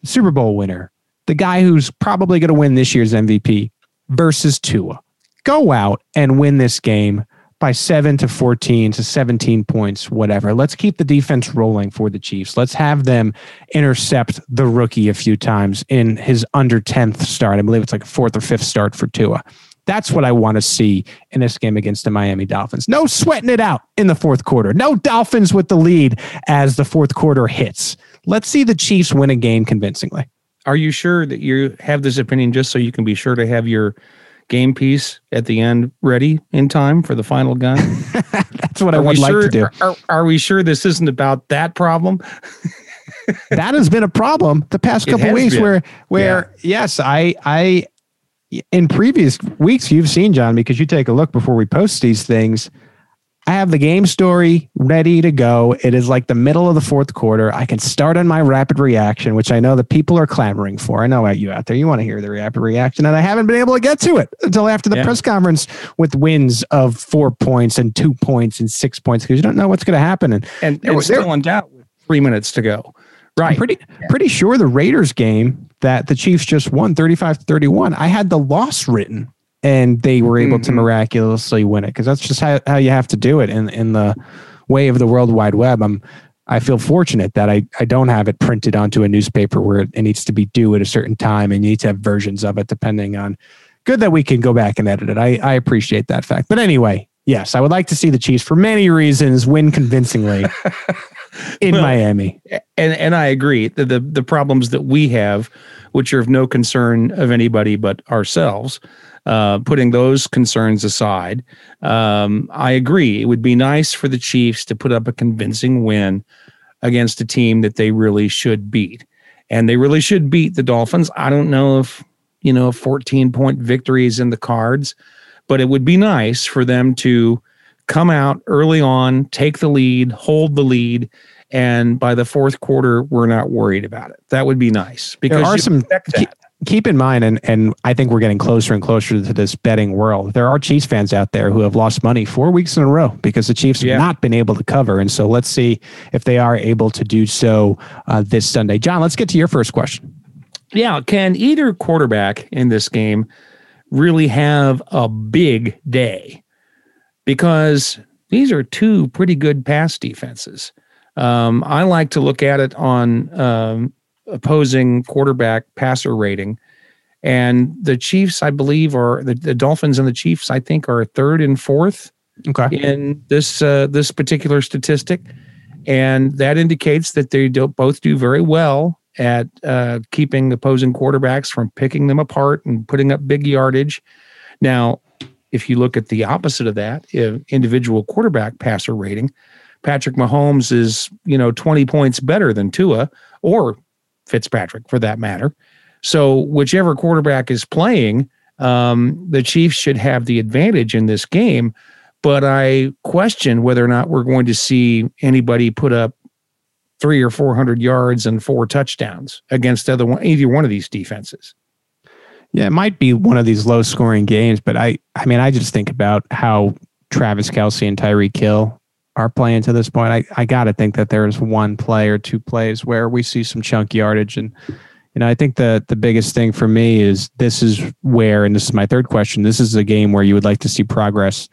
Super Bowl winner, the guy who's probably going to win this year's MVP versus Tua. Go out and win this game by seven to 14 to 17 points, whatever. Let's keep the defense rolling for the Chiefs. Let's have them intercept the rookie a few times in his under 10th start. I believe it's like a fourth or fifth start for Tua. That's what I want to see in this game against the Miami Dolphins. No sweating it out in the fourth quarter. No Dolphins with the lead as the fourth quarter hits. Let's see the Chiefs win a game convincingly. Are you sure that you have this opinion just so you can be sure to have your game piece at the end ready in time for the final gun? That's what are I would like sure, to do. Are, are, are, we sure this isn't about that problem? that has been a problem the past couple weeks been. where where yeah. yes, I I in previous weeks you've seen John because you take a look before we post these things. I have the game story ready to go. It is like the middle of the fourth quarter. I can start on my rapid reaction, which I know the people are clamoring for. I know you out there, you want to hear the rapid reaction, and I haven't been able to get to it until after the yeah. press conference with wins of four points and two points and six points because you don't know what's going to happen. And, and, and still in doubt with three minutes to go. Right. I'm pretty yeah. pretty sure the Raiders game that the Chiefs just won 35 31. I had the loss written and they were able mm-hmm. to miraculously win it because that's just how, how you have to do it in in the way of the World Wide Web. I'm I feel fortunate that I, I don't have it printed onto a newspaper where it needs to be due at a certain time and you need to have versions of it depending on good that we can go back and edit it. I, I appreciate that fact. But anyway, yes, I would like to see the Chiefs for many reasons win convincingly in well, Miami. And and I agree. The, the the problems that we have, which are of no concern of anybody but ourselves, uh, putting those concerns aside, um, I agree. It would be nice for the Chiefs to put up a convincing win against a team that they really should beat. And they really should beat the Dolphins. I don't know if, you know, a 14 point victory is in the cards, but it would be nice for them to come out early on, take the lead, hold the lead, and by the fourth quarter, we're not worried about it. That would be nice because there are some keep, keep, in mind, and and I think we're getting closer and closer to this betting world. There are Chiefs fans out there who have lost money four weeks in a row because the Chiefs have not been able to cover, and so let's see if they are able to do so uh, this Sunday. John, let's get to your first question. Yeah, can either quarterback in this game really have a big day? because these are two pretty good pass defenses. Um, I like to look at it on um, opposing quarterback passer rating. And the Chiefs, I believe, are the, the Dolphins and the Chiefs, I think, are third and fourth okay. in this uh, this particular statistic. And that indicates that they do, both do very well at uh, keeping opposing quarterbacks from picking them apart and putting up big yardage. Now, if you look at the opposite of that, individual quarterback passer rating, Patrick Mahomes is, you know, 20 points better than Tua or Fitzpatrick for that matter. So whichever quarterback is playing, um, the Chiefs should have the advantage in this game. But I question whether or not we're going to see anybody put up three or 400 yards and four touchdowns against other one, either one of these defenses. Yeah, it might be one of these low scoring games, but I I mean I just think about how Travis Kelce and Tyreek Hill are playing to this point. I, I gotta think that there's one play or two plays where we see some chunk yardage. And you know, I think the the biggest thing for me is this is where, and this is my third question, this is a game where you would like to see progress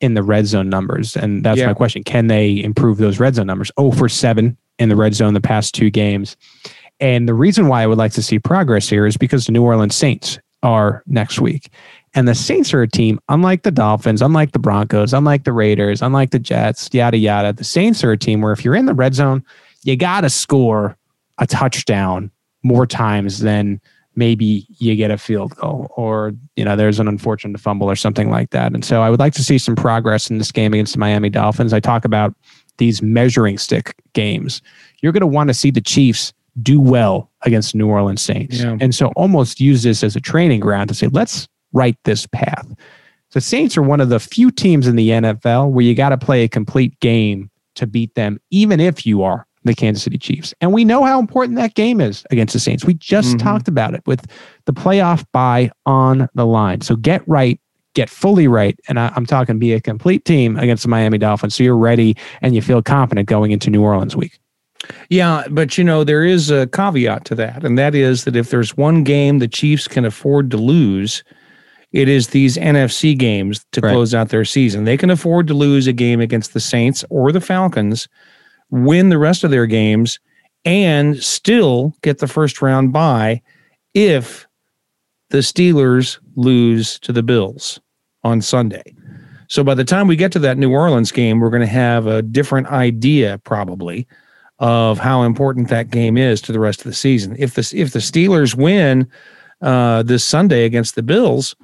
in the red zone numbers. And that's yeah. my question. Can they improve those red zone numbers? Oh, for seven in the red zone the past two games. And the reason why I would like to see progress here is because the New Orleans Saints are next week. And the Saints are a team, unlike the Dolphins, unlike the Broncos, unlike the Raiders, unlike the Jets, yada, yada. The Saints are a team where if you're in the red zone, you got to score a touchdown more times than maybe you get a field goal or, you know, there's an unfortunate fumble or something like that. And so I would like to see some progress in this game against the Miami Dolphins. I talk about these measuring stick games. You're going to want to see the Chiefs do well against New Orleans Saints. Yeah. And so almost use this as a training ground to say, let's write this path. The Saints are one of the few teams in the NFL where you got to play a complete game to beat them, even if you are the Kansas City Chiefs. And we know how important that game is against the Saints. We just mm-hmm. talked about it with the playoff bye on the line. So get right, get fully right. And I, am talking be a complete team against the Miami Dolphins. So you're ready and you feel confident going into New Orleans week. Yeah, but you know, there is a caveat to that. And that is that if there's one game the Chiefs can afford to lose, it is these NFC games to right. close out their season. They can afford to lose a game against the Saints or the Falcons, win the rest of their games, and still get the first round bye if the Steelers lose to the Bills on Sunday. So by the time we get to that New Orleans game, we're going to have a different idea probably of how important that game is to the rest of the season. If the if the Steelers win uh, this Sunday against the Bills,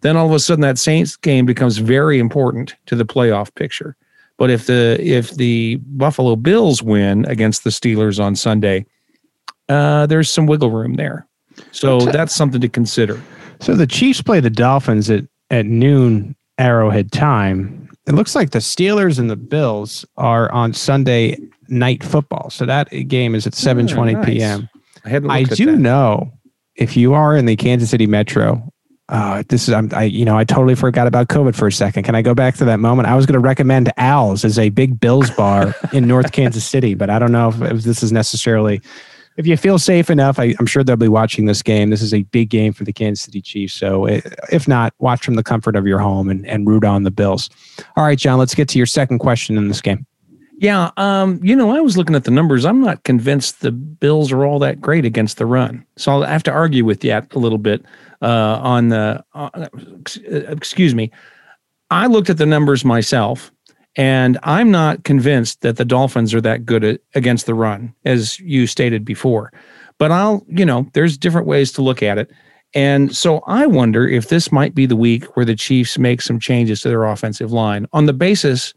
then all of a sudden that Saints game becomes very important to the playoff picture. But if the if the Buffalo Bills win against the Steelers on Sunday, uh, there's some wiggle room there. So that's something to consider. So the Chiefs play the Dolphins at, at noon Arrowhead time. It looks like the Steelers and the Bills are on Sunday night football. So that game is at 7:20 nice. p.m. I, I do that. know if you are in the Kansas City metro uh, this is I'm, I you know I totally forgot about COVID for a second. Can I go back to that moment? I was going to recommend Al's as a big Bills bar in North Kansas City, but I don't know if, if, this is necessarily. If you feel safe enough, I, am sure they'll be watching this game. This is a big game for the Kansas City Chiefs. So, it, if not, watch from the comfort of your home and, and root on the Bills. All right, John, let's get to your second question in this game. Yeah, um, you know, I was looking at the numbers. I'm not convinced the Bills are all that great against the run. So I'll have to argue with you a little bit uh, on the. Uh, excuse me. I looked at the numbers myself, and I'm not convinced that the Dolphins are that good at, against the run, as you stated before. But I'll, you know, there's different ways to look at it. And so I wonder if this might be the week where the Chiefs make some changes to their offensive line on the basis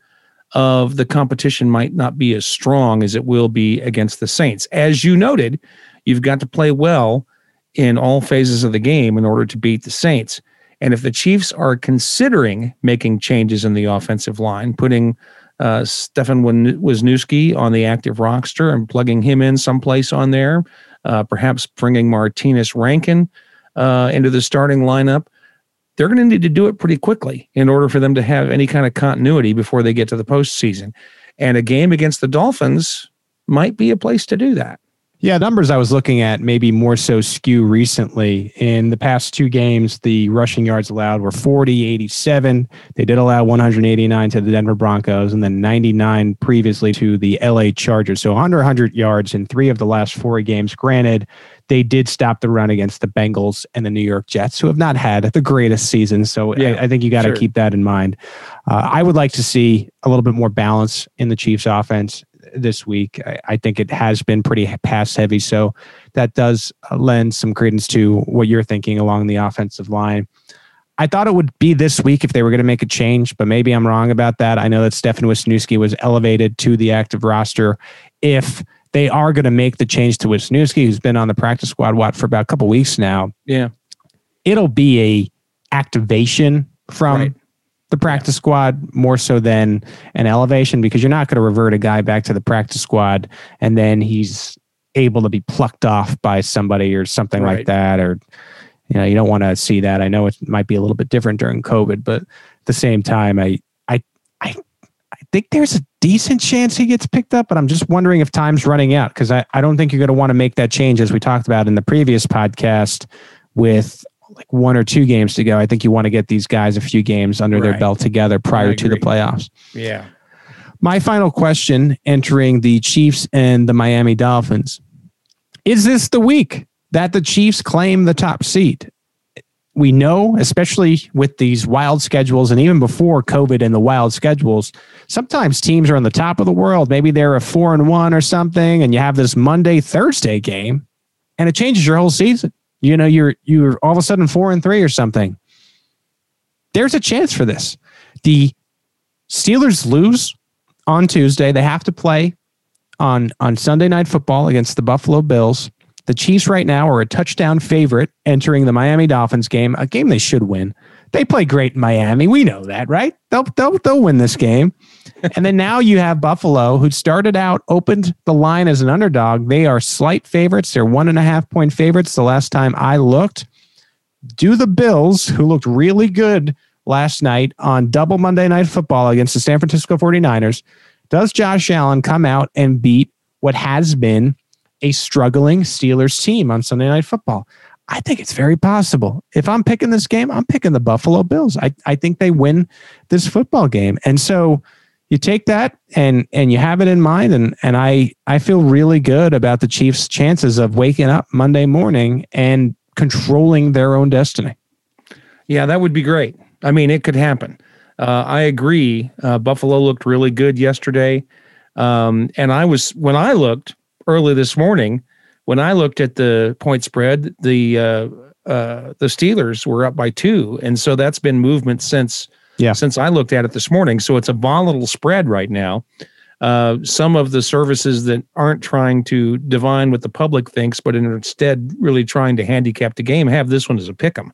of the competition might not be as strong as it will be against the Saints. As you noted, you've got to play well in all phases of the game in order to beat the Saints. And if the Chiefs are considering making changes in the offensive line, putting uh, Stefan Wisniewski on the active roster and plugging him in someplace on there, uh, perhaps bringing Martinas Rankin uh, into the starting lineup, they're going to need to do it pretty quickly in order for them to have any kind of continuity before they get to the postseason. And a game against the Dolphins might be a place to do that. Yeah, numbers I was looking at maybe more so skew recently. In the past two games, the rushing yards allowed were 40, 87. They did allow 189 to the Denver Broncos and then 99 previously to the LA Chargers. So under 100 yards in three of the last four games. Granted, they did stop the run against the Bengals and the New York Jets, who have not had the greatest season. So yeah, I, I think you got to sure. keep that in mind. Uh, I would like to see a little bit more balance in the Chiefs offense this week. I, I, think it has been pretty pass heavy. So that does uh, lend some credence to what you're thinking along the offensive line. I thought it would be this week if they were going to make a change, but maybe I'm wrong about that. I know that Stefan Wisniewski was elevated to the active roster. If they are going to make the change to Wisniewski, who's been on the practice squad what for about a couple weeks now, yeah, it'll be a activation from right the practice squad more so than an elevation because you're not going to revert a guy back to the practice squad and then he's able to be plucked off by somebody or something right. like that or you know you don't want to see that i know it might be a little bit different during covid but at the same time i i i, I think there's a decent chance he gets picked up but i'm just wondering if time's running out because I, I don't think you're going to want to make that change as we talked about in the previous podcast with like one or two games to go. I think you want to get these guys a few games under right. their belt together prior to the playoffs. Yeah. My final question entering the Chiefs and the Miami Dolphins is this the week that the Chiefs claim the top seed? We know, especially with these wild schedules and even before COVID and the wild schedules, sometimes teams are on the top of the world. Maybe they're a four and one or something, and you have this Monday, Thursday game, and it changes your whole season you know you're you're all of a sudden four and three or something. There's a chance for this. The steelers lose on tuesday. They have to play on on sunday night football against the buffalo bills. The chiefs right now are a touchdown favorite entering the miami dolphins game a game they should win They play great in Miami. We know that, right? They'll they'll they'll win this game. and then now you have Buffalo, who started out, opened the line as an underdog. They are slight favorites. They're one and a half point favorites the last time I looked. Do the Bills, who looked really good last night on double Monday Night Football against the San Francisco 49ers, does Josh Allen come out and beat what has been a struggling Steelers team on Sunday Night Football? I think it's very possible. If I'm picking this game, I'm picking the Buffalo Bills. I, I think they win this football game. And so you take that and and you have it in mind and and I I feel really good about the Chiefs chances of waking up Monday morning and controlling their own destiny. Yeah, that would be great. I mean, it could happen. Uh, I agree. Uh, Buffalo looked really good yesterday. Um, and I was, when I looked early this morning, when I looked at the point spread, the, uh, uh, the Steelers were up by two. And so that's been movement since, yeah. since I looked at it this morning. So it's a volatile spread right now. Uh, some of the services that aren't trying to divine what the public thinks, but instead really trying to handicap the game, have this one as a pick 'em.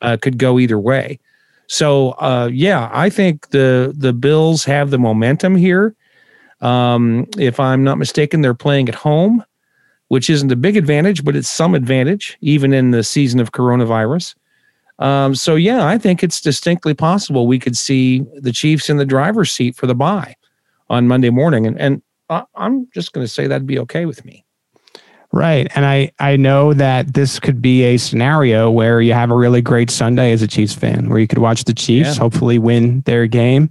Uh, could go either way. So uh, yeah, I think the the Bills have the momentum here. Um, if I'm not mistaken, they're playing at home, which isn't a big advantage, but it's some advantage even in the season of coronavirus. Um, so yeah, I think it's distinctly possible we could see the Chiefs in the driver's seat for the bye on Monday morning, and and I'm just going to say that'd be okay with me. Right. And I, I know that this could be a scenario where you have a really great Sunday as a Chiefs fan, where you could watch the Chiefs yeah. hopefully win their game.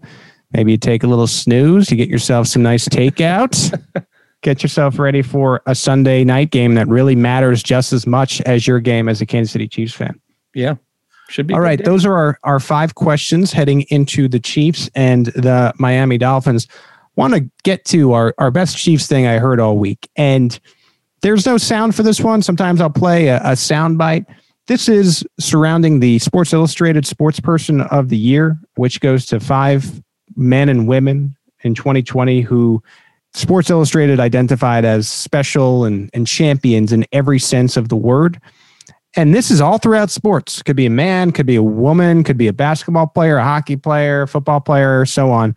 Maybe you take a little snooze, you get yourself some nice takeouts, get yourself ready for a Sunday night game that really matters just as much as your game as a Kansas City Chiefs fan. Yeah. Should be. All right. Day. Those are our, our five questions heading into the Chiefs and the Miami Dolphins. Want to get to our, our best Chiefs thing I heard all week. And there's no sound for this one. Sometimes I'll play a, a sound bite. This is surrounding the Sports Illustrated Sports Person of the Year, which goes to five men and women in 2020 who Sports Illustrated identified as special and, and champions in every sense of the word. And this is all throughout sports. Could be a man, could be a woman, could be a basketball player, a hockey player, football player, so on.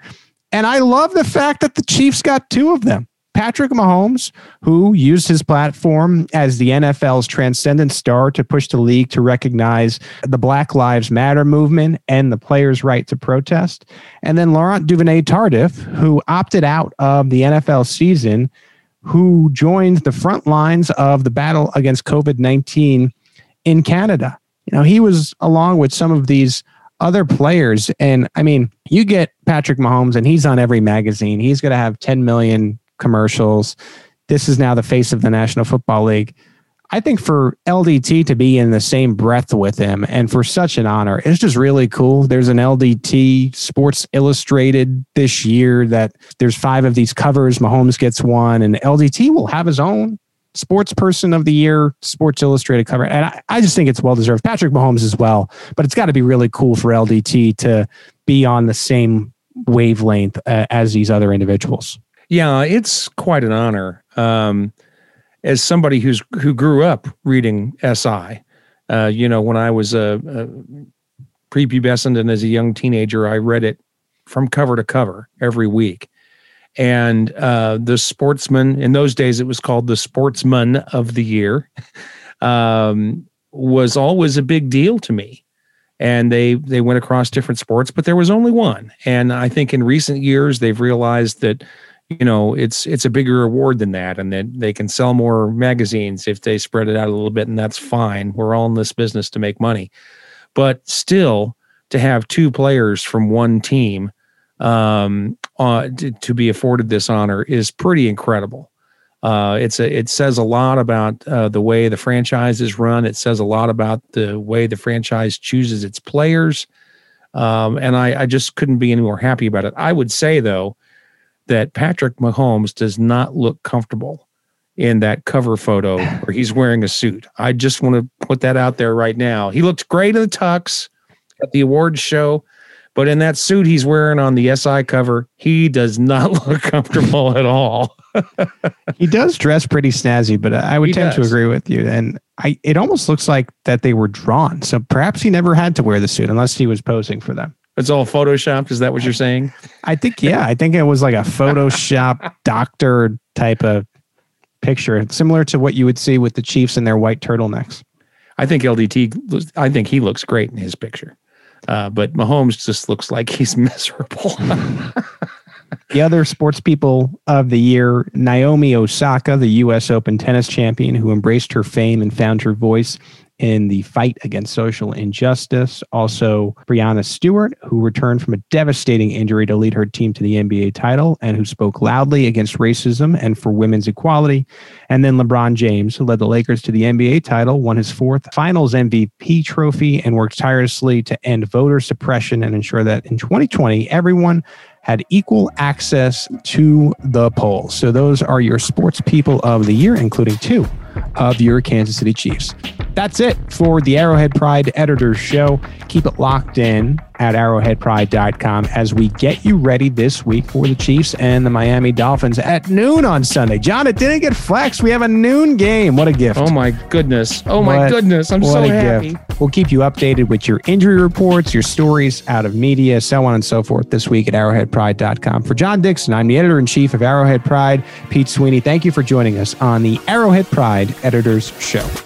And I love the fact that the Chiefs got two of them. Patrick Mahomes, who used his platform as the NFL's transcendent star to push the league to recognize the Black Lives Matter movement and the players' right to protest. And then Laurent Duvernay Tardif, who opted out of the NFL season, who joined the front lines of the battle against COVID 19 in Canada. You know, he was along with some of these other players. And I mean, you get Patrick Mahomes, and he's on every magazine. He's going to have 10 million commercials. This is now the face of the National Football League. I think for LDT to be in the same breath with him and for such an honor, it's just really cool. There's an LDT Sports Illustrated this year that there's five of these covers. Mahomes gets one, and LDT will have his own Sports Person of the Year Sports Illustrated cover. And I, I just think it's well deserved. Patrick Mahomes as well, but it's got to be really cool for LDT to be on the same wavelength uh, as these other individuals. Yeah, it's quite an honor. Um, as somebody who's who grew up reading SI, uh, you know, when I was a, a prepubescent and as a young teenager, I read it from cover to cover every week. And uh, the sportsman in those days, it was called the Sportsman of the Year, um, was always a big deal to me. And they they went across different sports, but there was only one. And I think in recent years they've realized that you know it's it's a bigger award than that and that they can sell more magazines if they spread it out a little bit and that's fine. We're all in this business to make money. But still to have two players from one team um, uh, to, to, be afforded this honor is pretty incredible. Uh, it's a, it says a lot about uh, the way the franchise is run. It says a lot about the way the franchise chooses its players. Um, and I, I just couldn't be any more happy about it. I would say though that Patrick Mahomes does not look comfortable in that cover photo where he's wearing a suit. I just want to put that out there right now. He looked great in the tux at the awards show, But in that suit he's wearing on the SI cover, he does not look comfortable at all. he does dress pretty snazzy, but I would He tend to agree with you. And I, it almost looks like that they were drawn. So perhaps he never had to wear the suit unless he was posing for them. It's all photoshopped. Is that what you're saying? I think, yeah, I think it was like a Photoshop doctor type of picture, similar to what you would see with the Chiefs in their white turtlenecks. I think LDT. I think he looks great in his picture, uh, but Mahomes just looks like he's miserable. The other sports people of the year, Naomi Osaka, the U.S. Open tennis champion who embraced her fame and found her voice in the fight against social injustice. Also, Breanna Stewart, who returned from a devastating injury to lead her team to the NBA title and who spoke loudly against racism and for women's equality. And then LeBron James, who led the Lakers to the NBA title, won his fourth finals MVP trophy, and worked tirelessly to end voter suppression and ensure that in 2020, everyone had equal access to the polls. So those are your sports people of the year, including two of your Kansas City Chiefs. That's it for the Arrowhead Pride Editors Show. Keep it locked in at arrowheadpride.com as we get you ready this week for the Chiefs and the Miami Dolphins at noon on Sunday. John, it didn't get flexed. We have a noon game. What a gift. oh my goodness! Oh my What- goodness! I'm so a happy. gift. We'll keep you updated with your injury reports, your stories out of media, so on and so forth this week at arrowheadpride.com. For John Dixon, I'm the editor in chief of Arrowhead Pride, Pete Sweeney. Thank you for joining us on the Arrowhead Pride Editors Show.